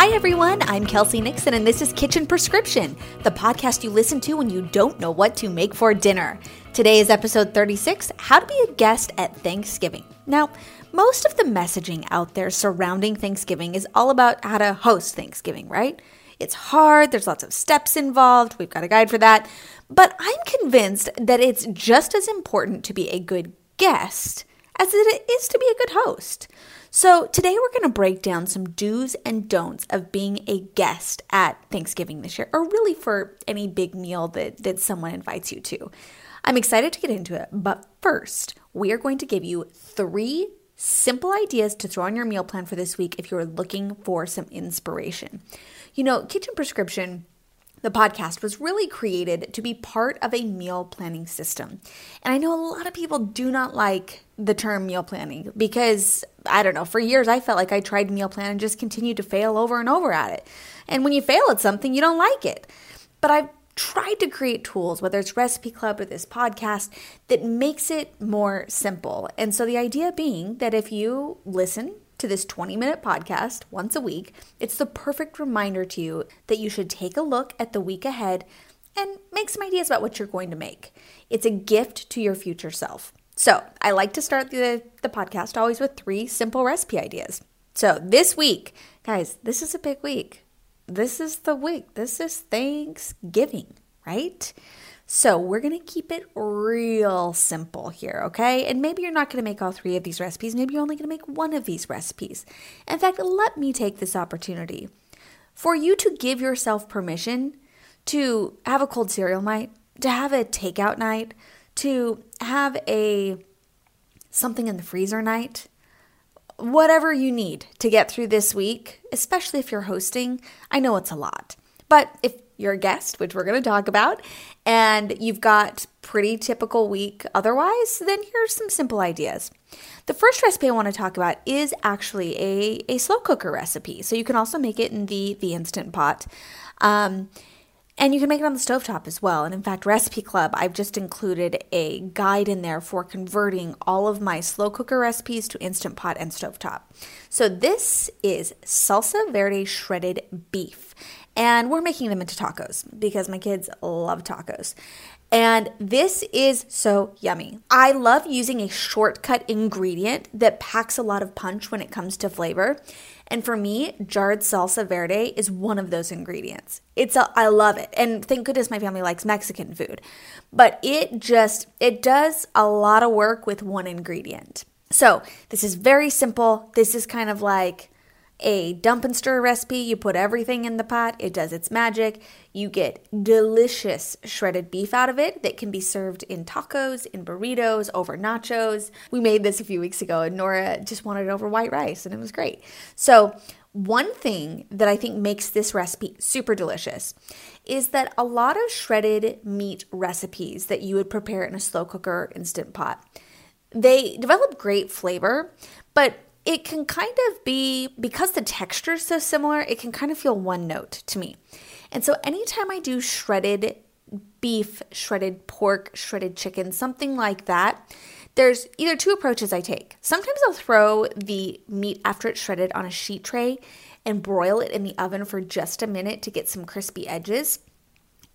Hi, everyone. I'm Kelsey Nixon, and this is Kitchen Prescription, the podcast you listen to when you don't know what to make for dinner. Today is episode 36 How to Be a Guest at Thanksgiving. Now, most of the messaging out there surrounding Thanksgiving is all about how to host Thanksgiving, right? It's hard, there's lots of steps involved, we've got a guide for that. But I'm convinced that it's just as important to be a good guest as it is to be a good host. So, today we're going to break down some do's and don'ts of being a guest at Thanksgiving this year, or really for any big meal that, that someone invites you to. I'm excited to get into it, but first, we are going to give you three simple ideas to throw on your meal plan for this week if you're looking for some inspiration. You know, Kitchen Prescription the podcast was really created to be part of a meal planning system. And I know a lot of people do not like the term meal planning because I don't know, for years I felt like I tried meal plan and just continued to fail over and over at it. And when you fail at something, you don't like it. But I've tried to create tools, whether it's Recipe Club or this podcast, that makes it more simple. And so the idea being that if you listen to this 20 minute podcast once a week, it's the perfect reminder to you that you should take a look at the week ahead and make some ideas about what you're going to make. It's a gift to your future self. So, I like to start the, the podcast always with three simple recipe ideas. So, this week, guys, this is a big week. This is the week. This is Thanksgiving, right? So we're going to keep it real simple here, okay? And maybe you're not going to make all three of these recipes. Maybe you're only going to make one of these recipes. In fact, let me take this opportunity for you to give yourself permission to have a cold cereal night, to have a takeout night, to have a something in the freezer night. Whatever you need to get through this week, especially if you're hosting, I know it's a lot. But if you're a guest, which we're going to talk about, and you've got pretty typical week otherwise, then here's some simple ideas. The first recipe I want to talk about is actually a, a slow cooker recipe. So you can also make it in the, the instant pot. Um, and you can make it on the stovetop as well. And in fact, Recipe Club, I've just included a guide in there for converting all of my slow cooker recipes to instant pot and stovetop. So this is salsa verde shredded beef and we're making them into tacos because my kids love tacos. And this is so yummy. I love using a shortcut ingredient that packs a lot of punch when it comes to flavor. And for me, jarred salsa verde is one of those ingredients. It's a, I love it. And thank goodness my family likes Mexican food. But it just it does a lot of work with one ingredient. So, this is very simple. This is kind of like a dump and stir recipe. You put everything in the pot, it does its magic. You get delicious shredded beef out of it that can be served in tacos, in burritos, over nachos. We made this a few weeks ago and Nora just wanted it over white rice and it was great. So, one thing that I think makes this recipe super delicious is that a lot of shredded meat recipes that you would prepare in a slow cooker instant pot, they develop great flavor, but it can kind of be because the texture is so similar, it can kind of feel one note to me. And so anytime I do shredded beef, shredded pork, shredded chicken, something like that, there's either two approaches I take. Sometimes I'll throw the meat after it's shredded on a sheet tray and broil it in the oven for just a minute to get some crispy edges.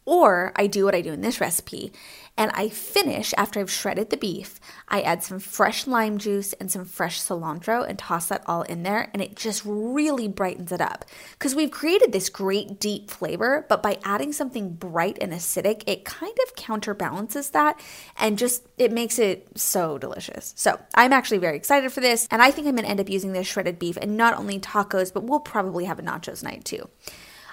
Or I do what I do in this recipe and I finish after I've shredded the beef. I add some fresh lime juice and some fresh cilantro and toss that all in there, and it just really brightens it up. Because we've created this great deep flavor, but by adding something bright and acidic, it kind of counterbalances that and just it makes it so delicious. So I'm actually very excited for this, and I think I'm gonna end up using this shredded beef and not only tacos, but we'll probably have a nachos night too.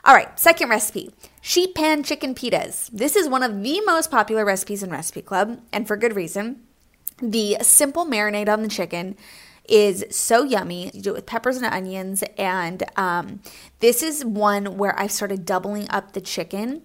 All right, second recipe sheet pan chicken pitas. This is one of the most popular recipes in Recipe Club, and for good reason. The simple marinade on the chicken is so yummy. You do it with peppers and onions. And um, this is one where I've started doubling up the chicken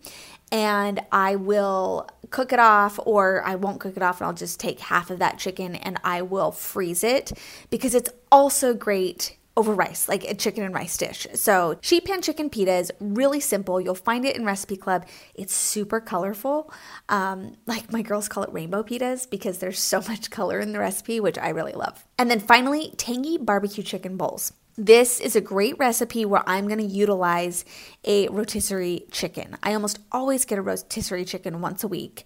and I will cook it off or I won't cook it off and I'll just take half of that chicken and I will freeze it because it's also great over rice, like a chicken and rice dish. So, sheet pan chicken pita is really simple. You'll find it in Recipe Club. It's super colorful. Um, like my girls call it rainbow pitas because there's so much color in the recipe, which I really love. And then finally, tangy barbecue chicken bowls. This is a great recipe where I'm going to utilize a rotisserie chicken. I almost always get a rotisserie chicken once a week.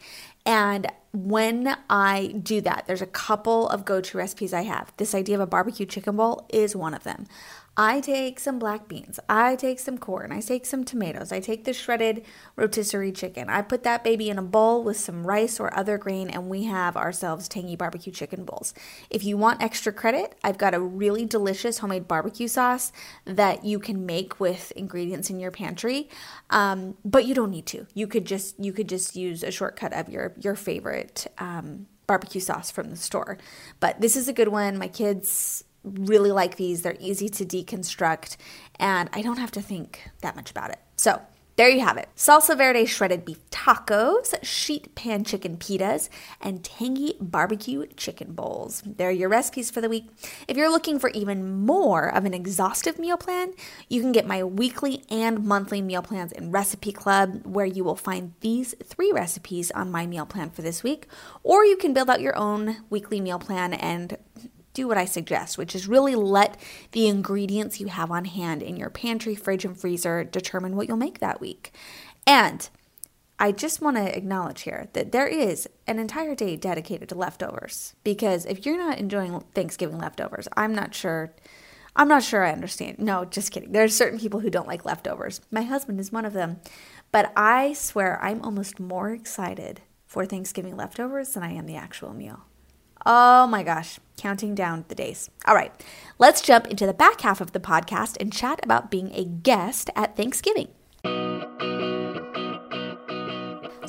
And when I do that, there's a couple of go to recipes I have. This idea of a barbecue chicken bowl is one of them. I take some black beans, I take some corn, I take some tomatoes, I take the shredded rotisserie chicken. I put that baby in a bowl with some rice or other grain, and we have ourselves tangy barbecue chicken bowls. If you want extra credit, I've got a really delicious homemade barbecue sauce that you can make with ingredients in your pantry, um, but you don't need to. You could just you could just use a shortcut of your your favorite. Um, barbecue sauce from the store. But this is a good one. My kids really like these. They're easy to deconstruct, and I don't have to think that much about it. So, there you have it. Salsa verde shredded beef tacos, sheet pan chicken pitas, and tangy barbecue chicken bowls. There are your recipes for the week. If you're looking for even more of an exhaustive meal plan, you can get my weekly and monthly meal plans in Recipe Club, where you will find these three recipes on my meal plan for this week. Or you can build out your own weekly meal plan and do what I suggest, which is really let the ingredients you have on hand in your pantry, fridge, and freezer determine what you'll make that week. And I just want to acknowledge here that there is an entire day dedicated to leftovers because if you're not enjoying Thanksgiving leftovers, I'm not sure. I'm not sure I understand. No, just kidding. There are certain people who don't like leftovers. My husband is one of them. But I swear I'm almost more excited for Thanksgiving leftovers than I am the actual meal. Oh my gosh, counting down the days. All right, let's jump into the back half of the podcast and chat about being a guest at Thanksgiving.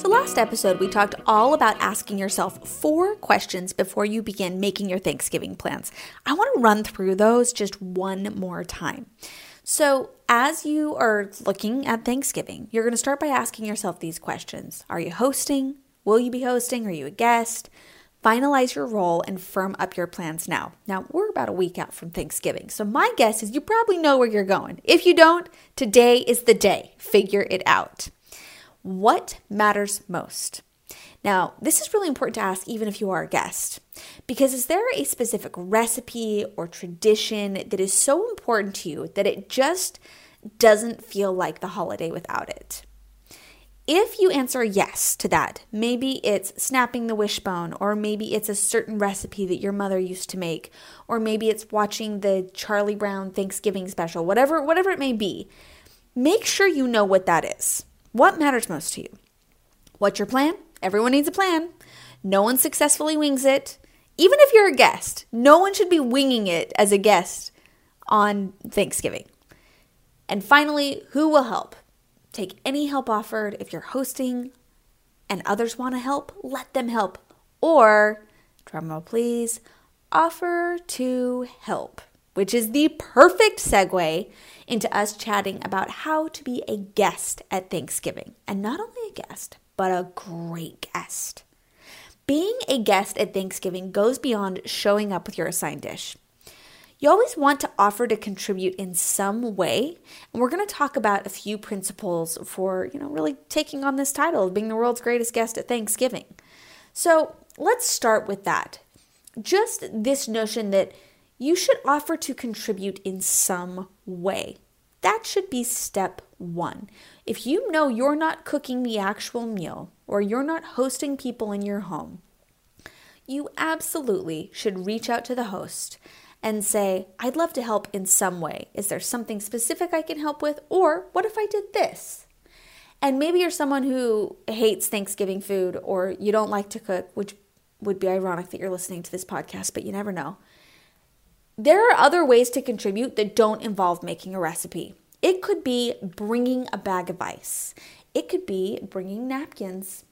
So, last episode, we talked all about asking yourself four questions before you begin making your Thanksgiving plans. I want to run through those just one more time. So, as you are looking at Thanksgiving, you're going to start by asking yourself these questions Are you hosting? Will you be hosting? Are you a guest? Finalize your role and firm up your plans now. Now, we're about a week out from Thanksgiving, so my guess is you probably know where you're going. If you don't, today is the day. Figure it out. What matters most? Now, this is really important to ask even if you are a guest, because is there a specific recipe or tradition that is so important to you that it just doesn't feel like the holiday without it? If you answer yes to that, maybe it's snapping the wishbone, or maybe it's a certain recipe that your mother used to make, or maybe it's watching the Charlie Brown Thanksgiving special, whatever, whatever it may be, make sure you know what that is. What matters most to you? What's your plan? Everyone needs a plan. No one successfully wings it. Even if you're a guest, no one should be winging it as a guest on Thanksgiving. And finally, who will help? Take any help offered. If you're hosting and others want to help, let them help. Or, drumroll please, offer to help, which is the perfect segue into us chatting about how to be a guest at Thanksgiving. And not only a guest, but a great guest. Being a guest at Thanksgiving goes beyond showing up with your assigned dish. You always want to offer to contribute in some way. And we're going to talk about a few principles for, you know, really taking on this title of being the world's greatest guest at Thanksgiving. So let's start with that. Just this notion that you should offer to contribute in some way. That should be step one. If you know you're not cooking the actual meal or you're not hosting people in your home, you absolutely should reach out to the host and say, I'd love to help in some way. Is there something specific I can help with? Or what if I did this? And maybe you're someone who hates Thanksgiving food or you don't like to cook, which would be ironic that you're listening to this podcast, but you never know. There are other ways to contribute that don't involve making a recipe. It could be bringing a bag of ice, it could be bringing napkins,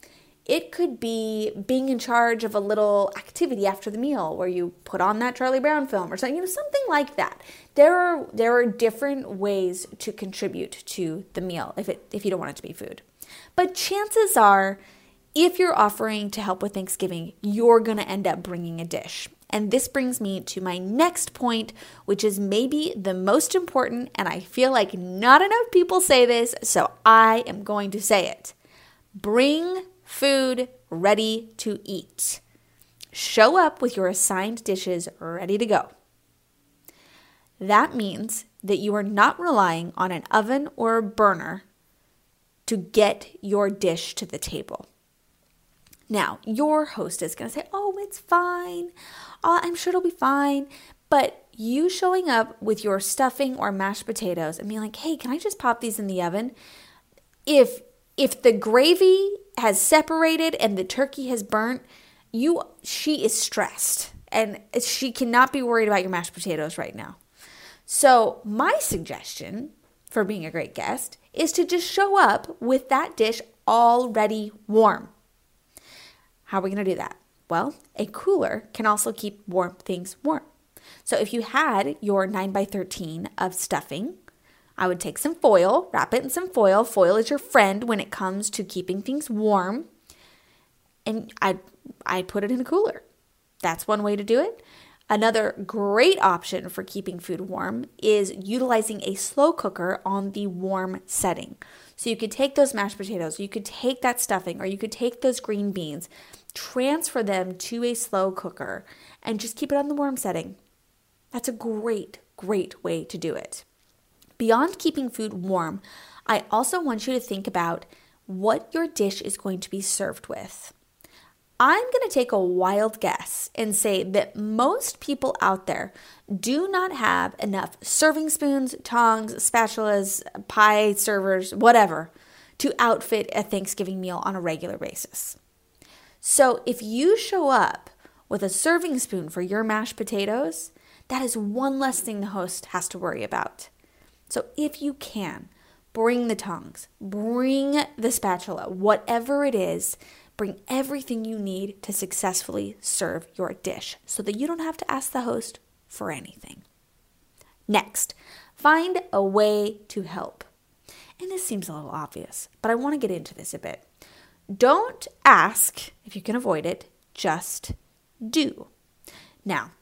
It could be being in charge of a little activity after the meal where you put on that Charlie Brown film or something, you know, something like that. There are there are different ways to contribute to the meal if it if you don't want it to be food. But chances are if you're offering to help with Thanksgiving, you're going to end up bringing a dish. And this brings me to my next point, which is maybe the most important, and I feel like not enough people say this, so I am going to say it. Bring food ready to eat. Show up with your assigned dishes ready to go. That means that you are not relying on an oven or a burner to get your dish to the table. Now, your host is going to say, Oh, it's fine. Oh, I'm sure it'll be fine. But you showing up with your stuffing or mashed potatoes and being like, Hey, can I just pop these in the oven? If if the gravy has separated and the turkey has burnt, you she is stressed and she cannot be worried about your mashed potatoes right now. So, my suggestion for being a great guest is to just show up with that dish already warm. How are we going to do that? Well, a cooler can also keep warm things warm. So if you had your 9 by 13 of stuffing, I would take some foil, wrap it in some foil. Foil is your friend when it comes to keeping things warm. And I'd, I'd put it in a cooler. That's one way to do it. Another great option for keeping food warm is utilizing a slow cooker on the warm setting. So you could take those mashed potatoes, you could take that stuffing, or you could take those green beans, transfer them to a slow cooker, and just keep it on the warm setting. That's a great, great way to do it. Beyond keeping food warm, I also want you to think about what your dish is going to be served with. I'm going to take a wild guess and say that most people out there do not have enough serving spoons, tongs, spatulas, pie servers, whatever, to outfit a Thanksgiving meal on a regular basis. So if you show up with a serving spoon for your mashed potatoes, that is one less thing the host has to worry about. So if you can, bring the tongs, bring the spatula, whatever it is Bring everything you need to successfully serve your dish so that you don't have to ask the host for anything. Next, find a way to help. And this seems a little obvious, but I want to get into this a bit. Don't ask if you can avoid it, just do. Now,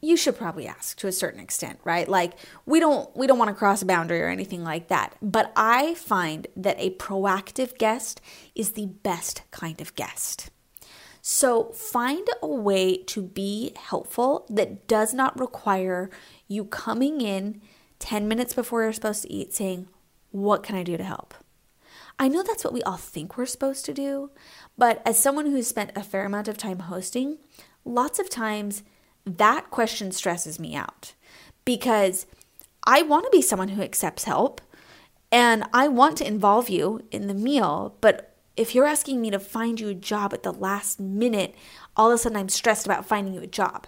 you should probably ask to a certain extent, right? Like we don't we don't want to cross a boundary or anything like that. But I find that a proactive guest is the best kind of guest. So find a way to be helpful that does not require you coming in 10 minutes before you're supposed to eat saying, "What can I do to help?" I know that's what we all think we're supposed to do, but as someone who's spent a fair amount of time hosting, lots of times that question stresses me out because I want to be someone who accepts help and I want to involve you in the meal, but if you're asking me to find you a job at the last minute, all of a sudden I'm stressed about finding you a job.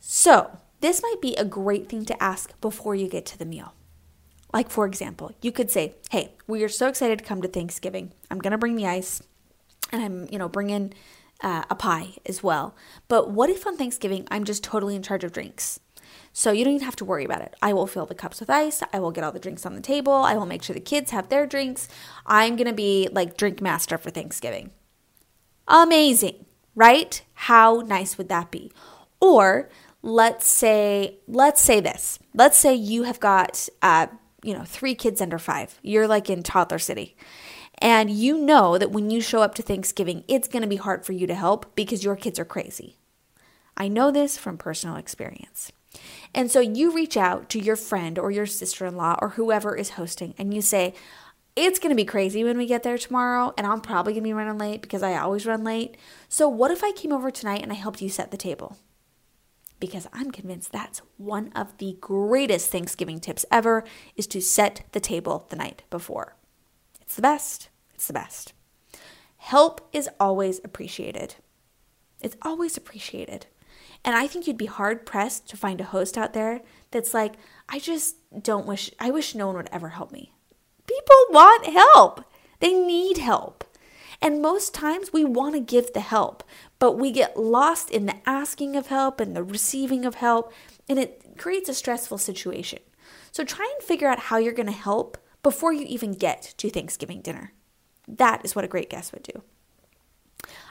So, this might be a great thing to ask before you get to the meal. Like, for example, you could say, Hey, we are so excited to come to Thanksgiving. I'm going to bring the ice and I'm, you know, bringing uh, a pie as well. But what if on Thanksgiving I'm just totally in charge of drinks? So you don't even have to worry about it. I will fill the cups with ice. I will get all the drinks on the table. I will make sure the kids have their drinks. I'm going to be like drink master for Thanksgiving. Amazing, right? How nice would that be? Or let's say let's say this. Let's say you have got uh, you know, 3 kids under 5. You're like in toddler city. And you know that when you show up to Thanksgiving, it's going to be hard for you to help because your kids are crazy. I know this from personal experience. And so you reach out to your friend or your sister in law or whoever is hosting and you say, It's going to be crazy when we get there tomorrow, and I'm probably going to be running late because I always run late. So, what if I came over tonight and I helped you set the table? Because I'm convinced that's one of the greatest Thanksgiving tips ever is to set the table the night before. It's the best. It's the best. Help is always appreciated. It's always appreciated. And I think you'd be hard pressed to find a host out there that's like, I just don't wish, I wish no one would ever help me. People want help, they need help. And most times we want to give the help, but we get lost in the asking of help and the receiving of help, and it creates a stressful situation. So try and figure out how you're going to help before you even get to Thanksgiving dinner. That is what a great guest would do.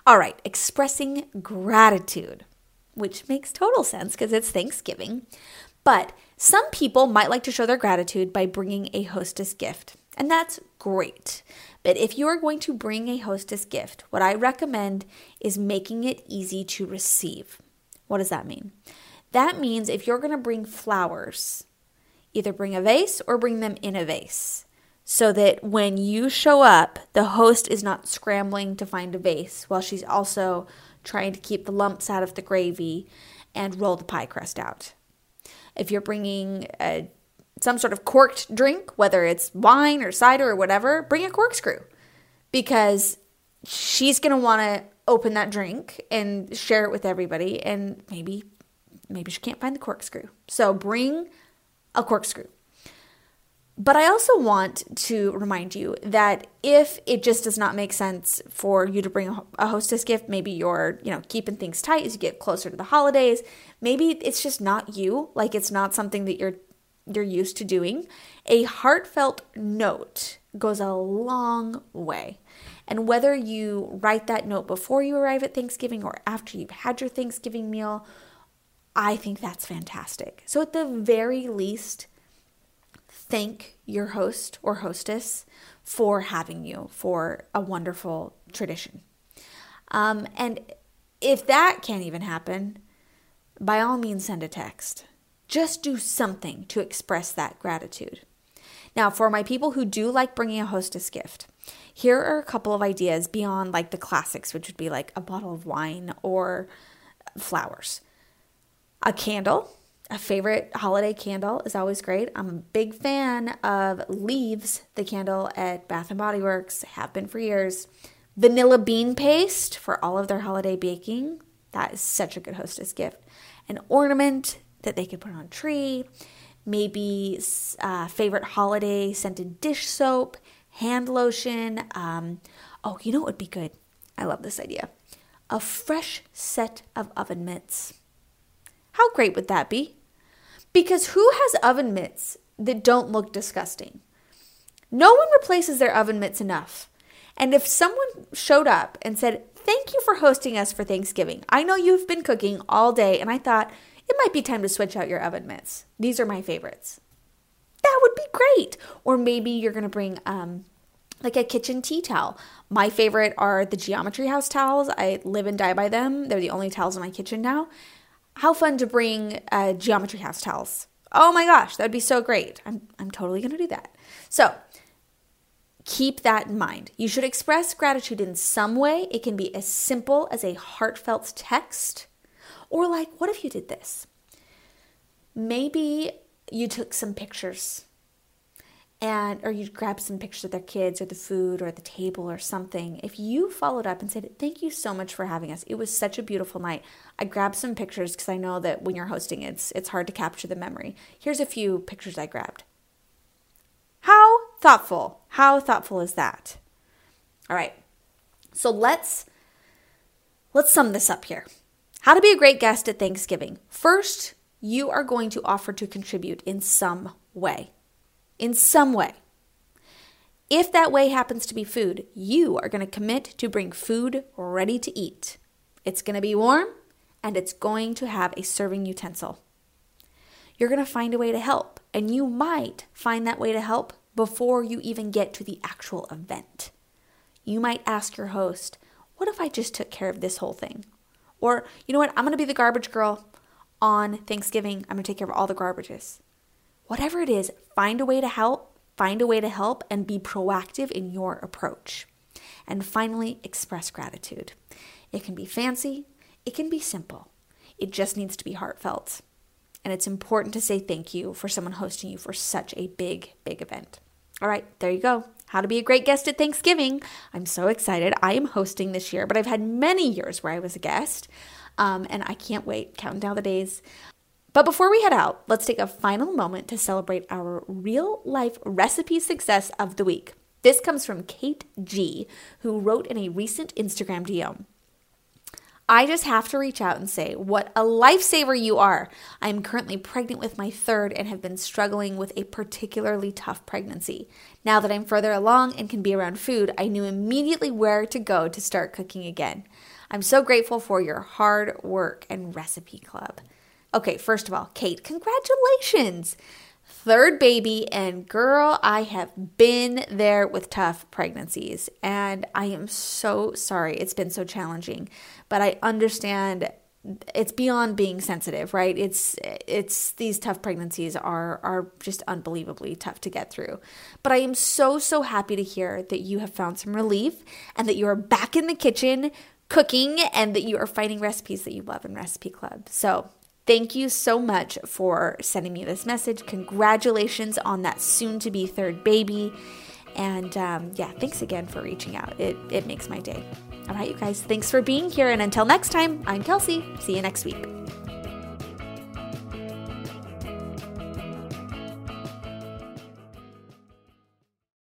All right, expressing gratitude, which makes total sense because it's Thanksgiving. But some people might like to show their gratitude by bringing a hostess gift, and that's great. But if you are going to bring a hostess gift, what I recommend is making it easy to receive. What does that mean? That means if you're going to bring flowers, either bring a vase or bring them in a vase so that when you show up, the host is not scrambling to find a vase while she's also trying to keep the lumps out of the gravy and roll the pie crust out. If you're bringing a, some sort of corked drink, whether it's wine or cider or whatever, bring a corkscrew because she's going to want to open that drink and share it with everybody and maybe maybe she can't find the corkscrew. So bring a corkscrew. But I also want to remind you that if it just does not make sense for you to bring a hostess gift, maybe you're, you know, keeping things tight as you get closer to the holidays, maybe it's just not you, like it's not something that you're you're used to doing. A heartfelt note goes a long way. And whether you write that note before you arrive at Thanksgiving or after you've had your Thanksgiving meal, I think that's fantastic. So at the very least, thank your host or hostess for having you for a wonderful tradition. Um, and if that can't even happen, by all means, send a text. Just do something to express that gratitude. Now, for my people who do like bringing a hostess gift, here are a couple of ideas beyond like the classics, which would be like a bottle of wine or flowers. A candle, a favorite holiday candle is always great. I'm a big fan of Leaves, the candle at Bath and Body Works, have been for years. Vanilla bean paste for all of their holiday baking. That is such a good hostess gift. An ornament that they could put on tree. Maybe uh, favorite holiday scented dish soap, hand lotion. Um, oh, you know what would be good? I love this idea. A fresh set of oven mitts. How great would that be? Because who has oven mitts that don't look disgusting? No one replaces their oven mitts enough. And if someone showed up and said, Thank you for hosting us for Thanksgiving. I know you've been cooking all day, and I thought it might be time to switch out your oven mitts. These are my favorites. That would be great. Or maybe you're going to bring um, like a kitchen tea towel. My favorite are the Geometry House towels. I live and die by them. They're the only towels in my kitchen now. How fun to bring uh, Geometry House towels. Oh my gosh, that'd be so great. I'm, I'm totally going to do that. So keep that in mind. You should express gratitude in some way. It can be as simple as a heartfelt text, or like, what if you did this? Maybe you took some pictures and or you grab some pictures of their kids or the food or the table or something if you followed up and said thank you so much for having us. It was such a beautiful night. I grabbed some pictures because i know that when you're hosting it's it's hard to capture the memory. Here's a few pictures i grabbed. How thoughtful how thoughtful is that? All right. So let's let's sum this up here. How to be a great guest at thanksgiving. First you are going to offer to contribute in some way in some way. If that way happens to be food, you are going to commit to bring food ready to eat. It's going to be warm and it's going to have a serving utensil. You're going to find a way to help, and you might find that way to help before you even get to the actual event. You might ask your host, What if I just took care of this whole thing? Or, you know what, I'm going to be the garbage girl on Thanksgiving. I'm going to take care of all the garbages whatever it is, find a way to help, find a way to help, and be proactive in your approach. And finally, express gratitude. It can be fancy, it can be simple, it just needs to be heartfelt. And it's important to say thank you for someone hosting you for such a big, big event. All right, there you go. How to be a great guest at Thanksgiving. I'm so excited. I am hosting this year, but I've had many years where I was a guest. Um, and I can't wait, counting down the days. But before we head out, let's take a final moment to celebrate our real life recipe success of the week. This comes from Kate G, who wrote in a recent Instagram DM. I just have to reach out and say what a lifesaver you are. I am currently pregnant with my third and have been struggling with a particularly tough pregnancy. Now that I'm further along and can be around food, I knew immediately where to go to start cooking again. I'm so grateful for your hard work and recipe club. Okay, first of all, Kate, congratulations. Third baby, and girl, I have been there with tough pregnancies, and I am so sorry. It's been so challenging, but I understand it's beyond being sensitive right? It's it's these tough pregnancies are are just unbelievably tough to get through. But i am so so happy to hear that you have found some relief and that you are back in the kitchen cooking and that you are finding recipes that you love in recipe club. So Thank you so much for sending me this message. Congratulations on that soon to be third baby. And um, yeah, thanks again for reaching out. It, it makes my day. All right, you guys, thanks for being here. And until next time, I'm Kelsey. See you next week.